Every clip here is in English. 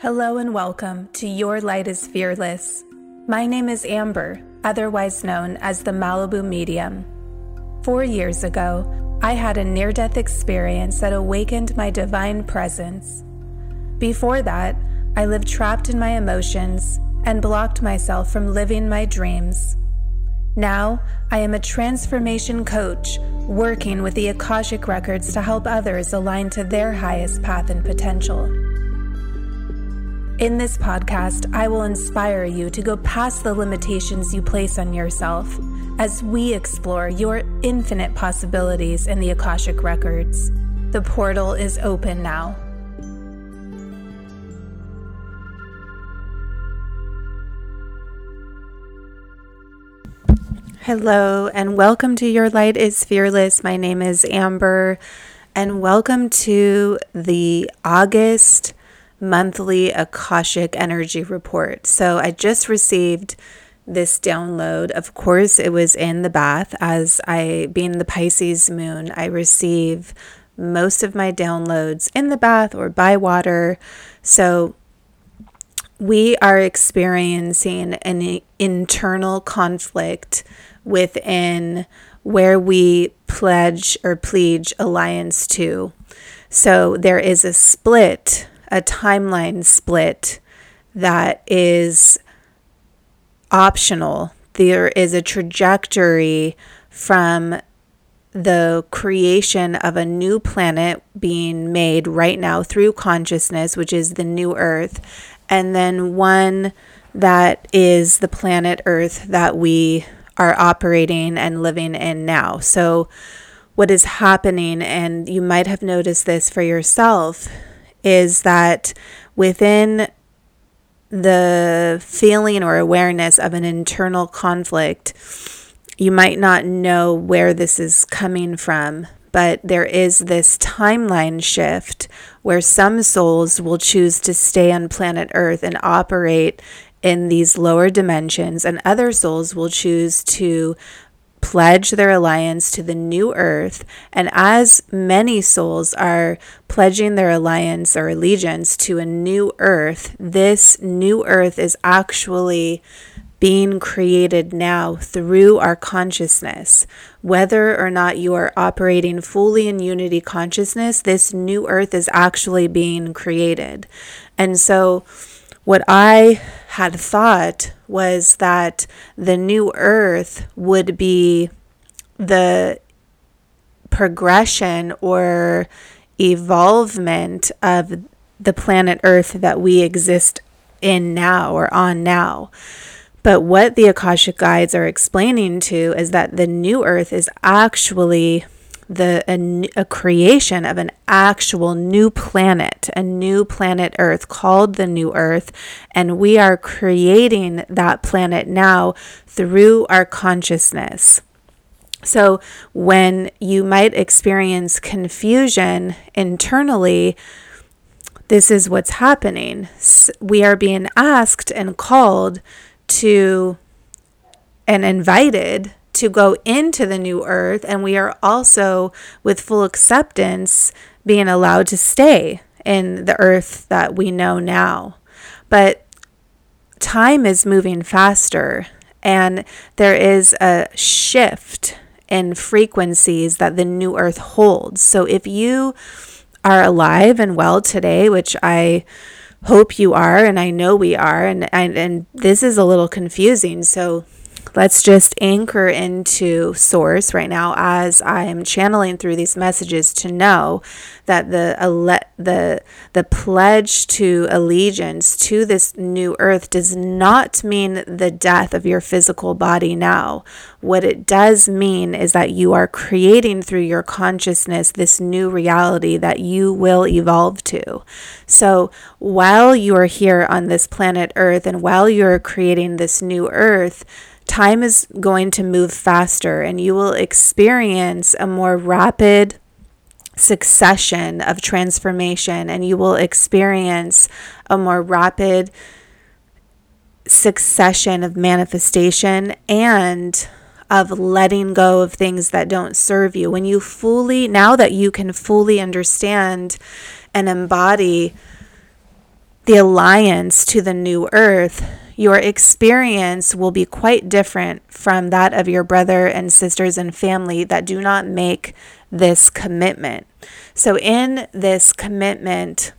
Hello and welcome to Your Light is Fearless. My name is Amber, otherwise known as the Malibu Medium. Four years ago, I had a near death experience that awakened my divine presence. Before that, I lived trapped in my emotions and blocked myself from living my dreams. Now, I am a transformation coach working with the Akashic Records to help others align to their highest path and potential. In this podcast, I will inspire you to go past the limitations you place on yourself as we explore your infinite possibilities in the Akashic Records. The portal is open now. Hello, and welcome to Your Light is Fearless. My name is Amber, and welcome to the August monthly Akashic Energy Report. So I just received this download. Of course, it was in the bath as I, being the Pisces moon, I receive most of my downloads in the bath or by water. So we are experiencing an internal conflict within where we pledge or pledge alliance to. So there is a split a timeline split that is optional. There is a trajectory from the creation of a new planet being made right now through consciousness, which is the new Earth, and then one that is the planet Earth that we are operating and living in now. So, what is happening, and you might have noticed this for yourself, is that within the feeling or awareness of an internal conflict, you might not know where this is coming from, but there is this timeline shift where some souls will choose to stay on planet Earth and operate in these lower dimensions, and other souls will choose to pledge their alliance to the new earth. And as many souls are pledging their alliance or allegiance to a new earth, this new earth is actually being created now through our consciousness. Whether or not you are operating fully in unity consciousness, this new earth is actually being created. And so, what I had thought was that the new earth would be the progression or evolvement of the planet Earth that we exist in now or on now. But what the Akashic guides are explaining to is that the new Earth is actually the a, a, creation of an actual new planet, a new planet Earth called the new Earth, and we are creating that planet now through our consciousness. So, when you might experience confusion internally, this is what's happening. We are being asked and called to and invited to go into the new earth, and we are also, with full acceptance, being allowed to stay in the earth that we know now. But time is moving faster, and there is a shift in frequencies that the new earth holds. So if you are alive and well today, which I hope you are, and I know we are, and, and, and this is a little confusing. So let's just anchor into source right now as I'm channeling through these messages to know that the the the pledge to allegiance to this new earth does not mean the death of your physical body now. What it does mean is that you are creating through your consciousness this new reality that you will evolve to. So, while you are here on this planet Earth and while you're creating this new earth, time is going to move faster and you will experience a more rapid succession of transformation and you will experience a more rapid succession of manifestation and of letting go of things that don't serve you. When you fully, now that you can fully understand and embody the alliance to the new earth, your experience will be quite different from that of your brother and sisters and family that do not make this commitment. So, in this commitment,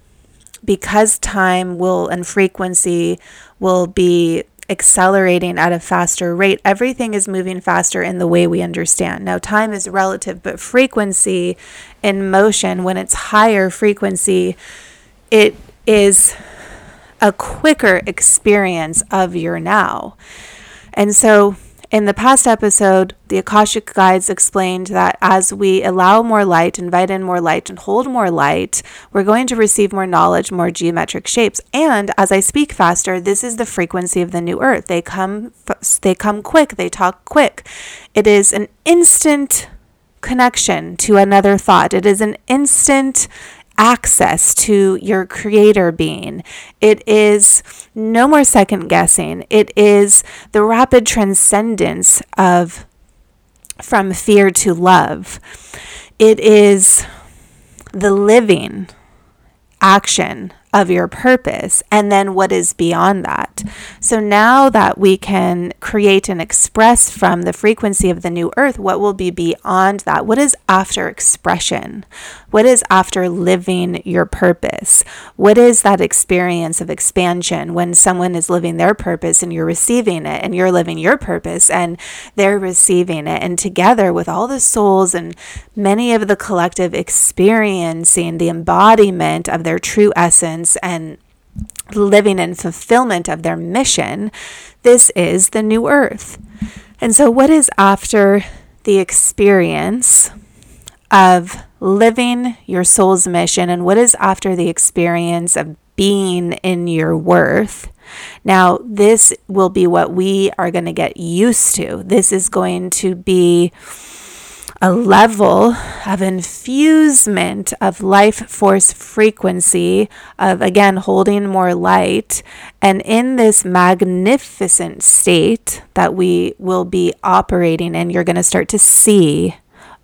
because time will and frequency will be accelerating at a faster rate, everything is moving faster in the way we understand. Now, time is relative, but frequency in motion, when it's higher frequency, it is a quicker experience of your now. And so, in the past episode, the Akashic Guides explained that as we allow more light, invite in more light, and hold more light, we're going to receive more knowledge, more geometric shapes. And as I speak faster, this is the frequency of the new earth. They come, they come quick. They talk quick. It is an instant connection to another thought. It is an instant access to your creator being. It is no more second guessing. It is the rapid transcendence of from fear to love. It is the living action of your purpose and then what is beyond that. So now that we can create and express from the frequency of the new earth, what will be beyond that? What is after expression? What is after living your purpose? What is that experience of expansion when someone is living their purpose and you're receiving it and you're living your purpose and they're receiving it? And together with all the souls and many of the collective experiencing the embodiment of their true essence and living in fulfillment of their mission, this is the new earth. And so, what is after the experience of living your soul's mission, and what is after the experience of being in your worth? Now, this will be what we are going to get used to. This is going to be a level of infusement of life force frequency, of again holding more light. And in this magnificent state that we will be operating in, you're going to start to see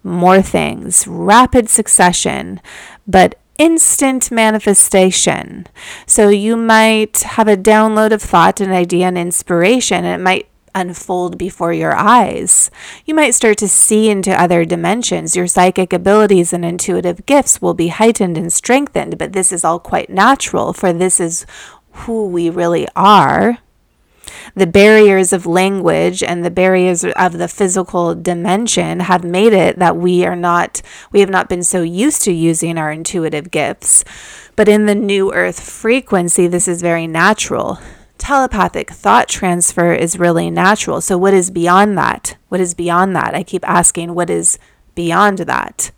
more things, rapid succession, but instant manifestation. So you might have a download of thought, an idea, and inspiration, and it might unfold before your eyes. You might start to see into other dimensions. Your psychic abilities and intuitive gifts will be heightened and strengthened, but this is all quite natural, for this is who we really are. The barriers of language and the barriers of the physical dimension have made it that we are not, we have not been so used to using our intuitive gifts. But in the new earth frequency, this is very natural telepathic thought transfer is really natural. So, what is beyond that? What is beyond that? I keep asking, what is beyond that?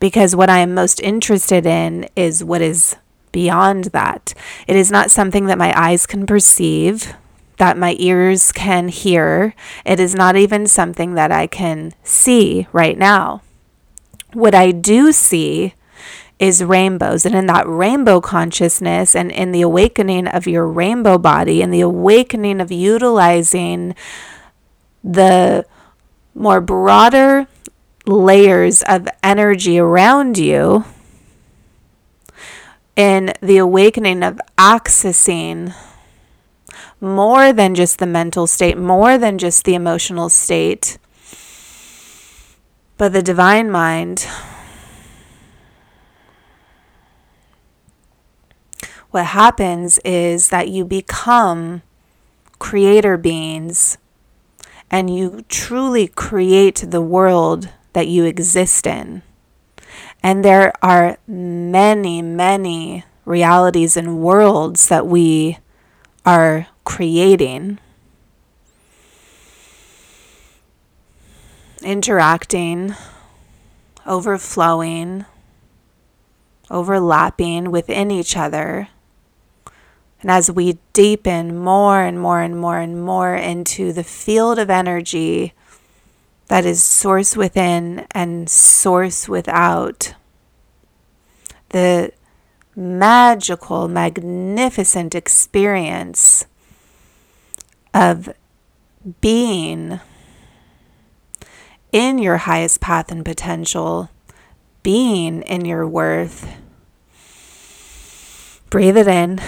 Because what I am most interested in is what is beyond that. It is not something that my eyes can perceive, that my ears can hear. It is not even something that I can see right now. What I do see is rainbows. And in that rainbow consciousness and in the awakening of your rainbow body and the awakening of utilizing the more broader layers of energy around you, in the awakening of accessing more than just the mental state, more than just the emotional state, but the divine mind what happens is that you become creator beings and you truly create the world that you exist in. And there are many, many realities and worlds that we are creating, interacting, overflowing, overlapping within each other and as we deepen more and more and more and more into the field of energy that is source within and source without, the magical, magnificent experience of being in your highest path and potential, being in your worth breathe it in.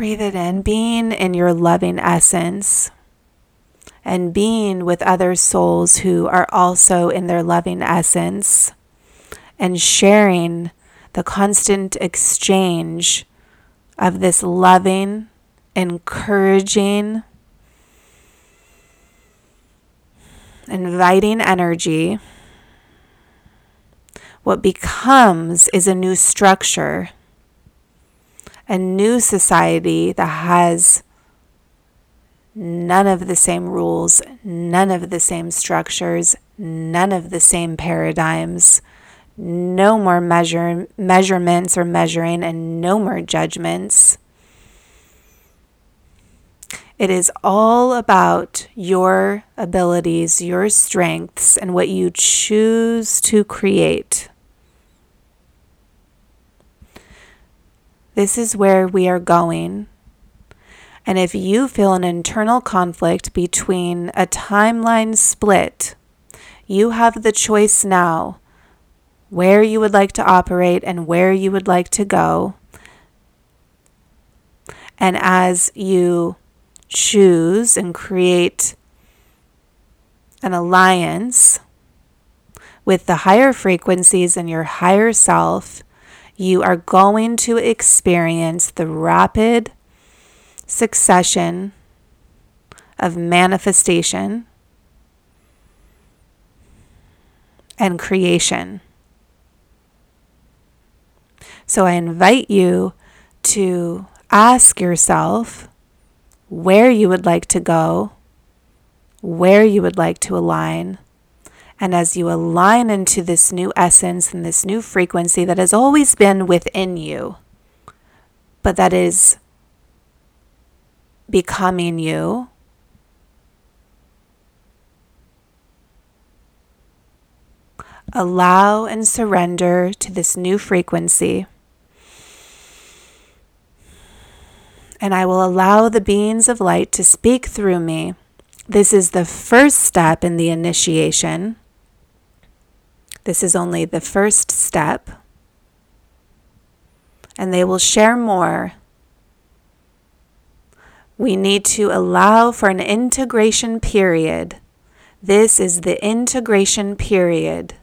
Breathe it in, being in your loving essence and being with other souls who are also in their loving essence and sharing the constant exchange of this loving, encouraging, inviting energy. What becomes is a new structure, a new society that has none of the same rules, none of the same structures, none of the same paradigms, no more measure, measurements or measuring, and no more judgments. It is all about your abilities, your strengths, and what you choose to create. This is where we are going. And if you feel an internal conflict between a timeline split, you have the choice now where you would like to operate and where you would like to go. And as you choose and create an alliance with the higher frequencies and your higher self, you are going to experience the rapid succession of manifestation and creation. So I invite you to ask yourself where you would like to go, where you would like to align. And as you align into this new essence and this new frequency that has always been within you, but that is becoming you, allow and surrender to this new frequency. and I will allow the beings of light to speak through me. This is the first step in the initiation. This is only the first step. And they will share more. We need to allow for an integration period. This is the integration period.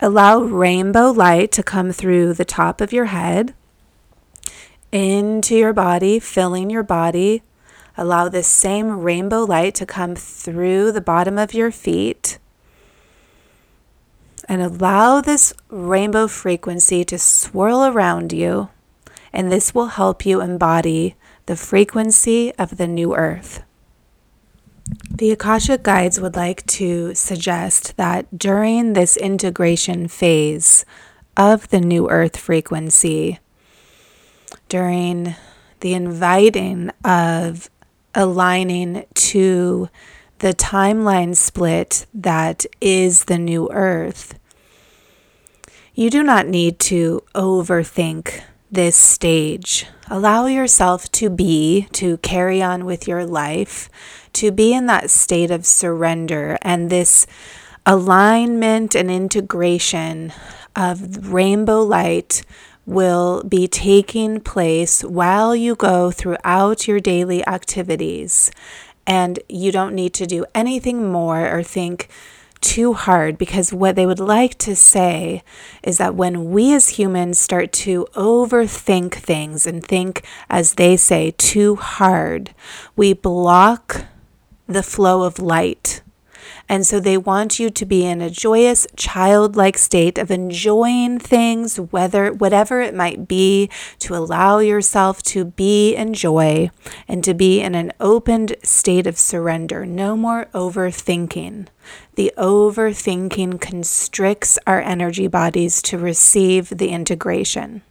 Allow rainbow light to come through the top of your head into your body, filling your body. Allow this same rainbow light to come through the bottom of your feet. And allow this rainbow frequency to swirl around you. And this will help you embody the frequency of the new earth. The Akashic Guides would like to suggest that during this integration phase of the new earth frequency, during the inviting of aligning to the timeline split that is the new earth. You do not need to overthink this stage. Allow yourself to be, to carry on with your life, to be in that state of surrender and this alignment and integration of rainbow light will be taking place while you go throughout your daily activities. And you don't need to do anything more or think too hard because what they would like to say is that when we as humans start to overthink things and think, as they say, too hard, we block the flow of light and so they want you to be in a joyous, childlike state of enjoying things, whether whatever it might be, to allow yourself to be in joy and to be in an opened state of surrender. No more overthinking. The overthinking constricts our energy bodies to receive the integration.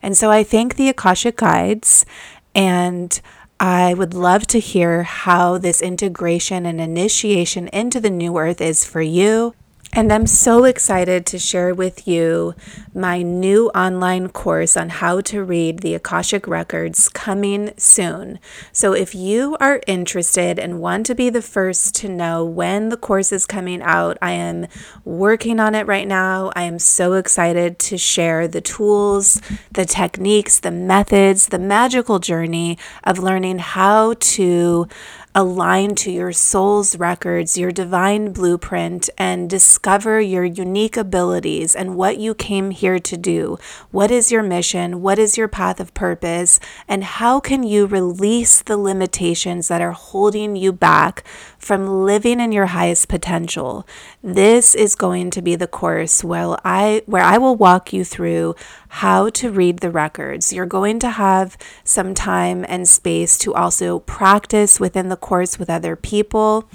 And so I thank the Akashic Guides and I would love to hear how this integration and initiation into the new earth is for you. And I'm so excited to share with you my new online course on how to read the Akashic Records coming soon. So, if you are interested and want to be the first to know when the course is coming out, I am working on it right now. I am so excited to share the tools, the techniques, the methods, the magical journey of learning how to align to your soul's records, your divine blueprint, and discover your unique abilities and what you came here to do. What is your mission? What is your path of purpose? And how can you release the limitations that are holding you back from living in your highest potential? This is going to be the course where I where I will walk you through how to read the records. You're going to have some time and space to also practice within the course with other people.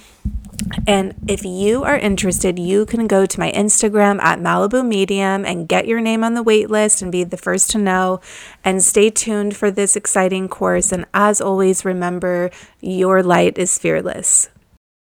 And if you are interested, you can go to my Instagram at Malibu Medium and get your name on the wait list and be the first to know. And stay tuned for this exciting course. And as always, remember your light is fearless.